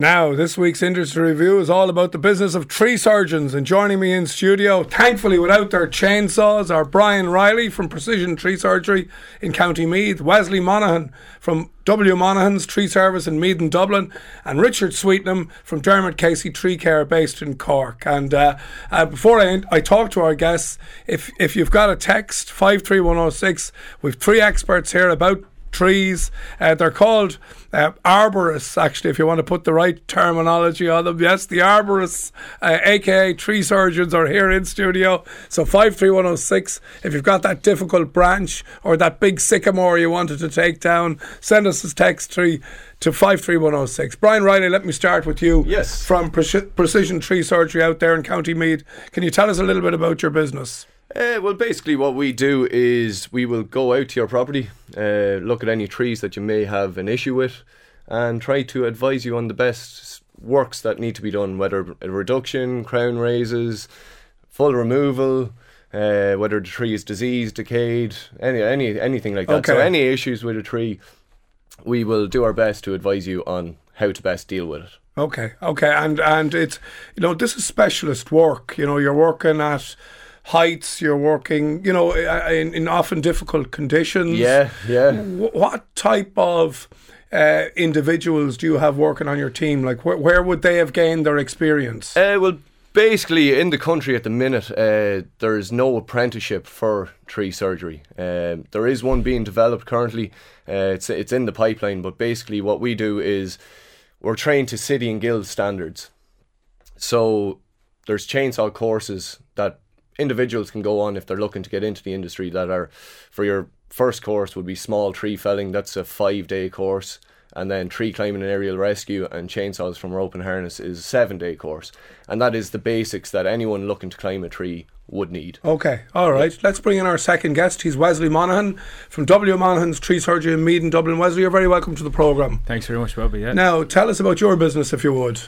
Now, this week's industry review is all about the business of tree surgeons. And joining me in studio, thankfully without their chainsaws, are Brian Riley from Precision Tree Surgery in County Meath, Wesley Monaghan from W. Monaghan's Tree Service in Meath and Dublin, and Richard Sweetnam from Dermot Casey Tree Care based in Cork. And uh, uh, before I, I talk to our guests, if, if you've got a text, 53106, we've three experts here about trees. Uh, they're called uh, arborists, actually, if you want to put the right terminology on them. Yes, the arborists, uh, aka tree surgeons, are here in studio. So 53106, if you've got that difficult branch or that big sycamore you wanted to take down, send us a text tree to 53106. Brian Riley, let me start with you. Yes. From Pre- Precision Tree Surgery out there in County Meath. Can you tell us a little bit about your business? Uh, well, basically, what we do is we will go out to your property, uh, look at any trees that you may have an issue with, and try to advise you on the best works that need to be done, whether a reduction, crown raises, full removal, uh, whether the tree is diseased, decayed, any any anything like that. Okay. So, any issues with a tree, we will do our best to advise you on how to best deal with it. Okay, okay, and and it's you know this is specialist work. You know, you're working at heights. You're working, you know, in, in often difficult conditions. Yeah, yeah. Wh- What type of uh, individuals do you have working on your team? Like, where, where would they have gained their experience? Uh, well, basically, in the country at the minute, uh, there is no apprenticeship for tree surgery. Um, there is one being developed currently. Uh, it's it's in the pipeline, but basically, what we do is we're trained to city and guild standards. So there's chainsaw courses that individuals can go on if they're looking to get into the industry. That are for your first course would be small tree felling. That's a five day course. And then tree climbing and aerial rescue and chainsaws from rope and harness is a seven day course. And that is the basics that anyone looking to climb a tree would need. Okay, all right. Let's bring in our second guest. He's Wesley Monaghan from W. Monaghan's Tree Surgery in Meath in Dublin. Wesley, you're very welcome to the programme. Thanks very much, Bobby. Yeah. Now, tell us about your business, if you would.